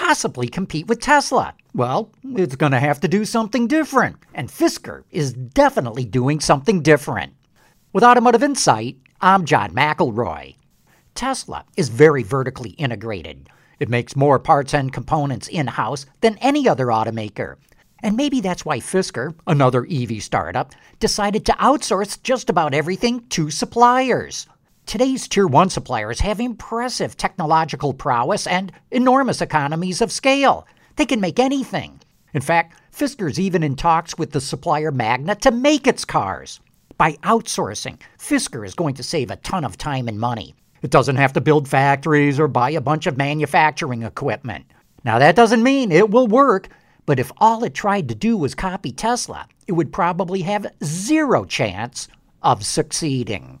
possibly compete with Tesla? Well, it's going to have to do something different, and Fisker is definitely doing something different. With Automotive Insight, I'm John McElroy. Tesla is very vertically integrated. It makes more parts and components in house than any other automaker. And maybe that's why Fisker, another EV startup, decided to outsource just about everything to suppliers. Today's Tier 1 suppliers have impressive technological prowess and enormous economies of scale. They can make anything. In fact, Fisker's even in talks with the supplier Magna to make its cars. By outsourcing, Fisker is going to save a ton of time and money. It doesn't have to build factories or buy a bunch of manufacturing equipment. Now, that doesn't mean it will work, but if all it tried to do was copy Tesla, it would probably have zero chance of succeeding.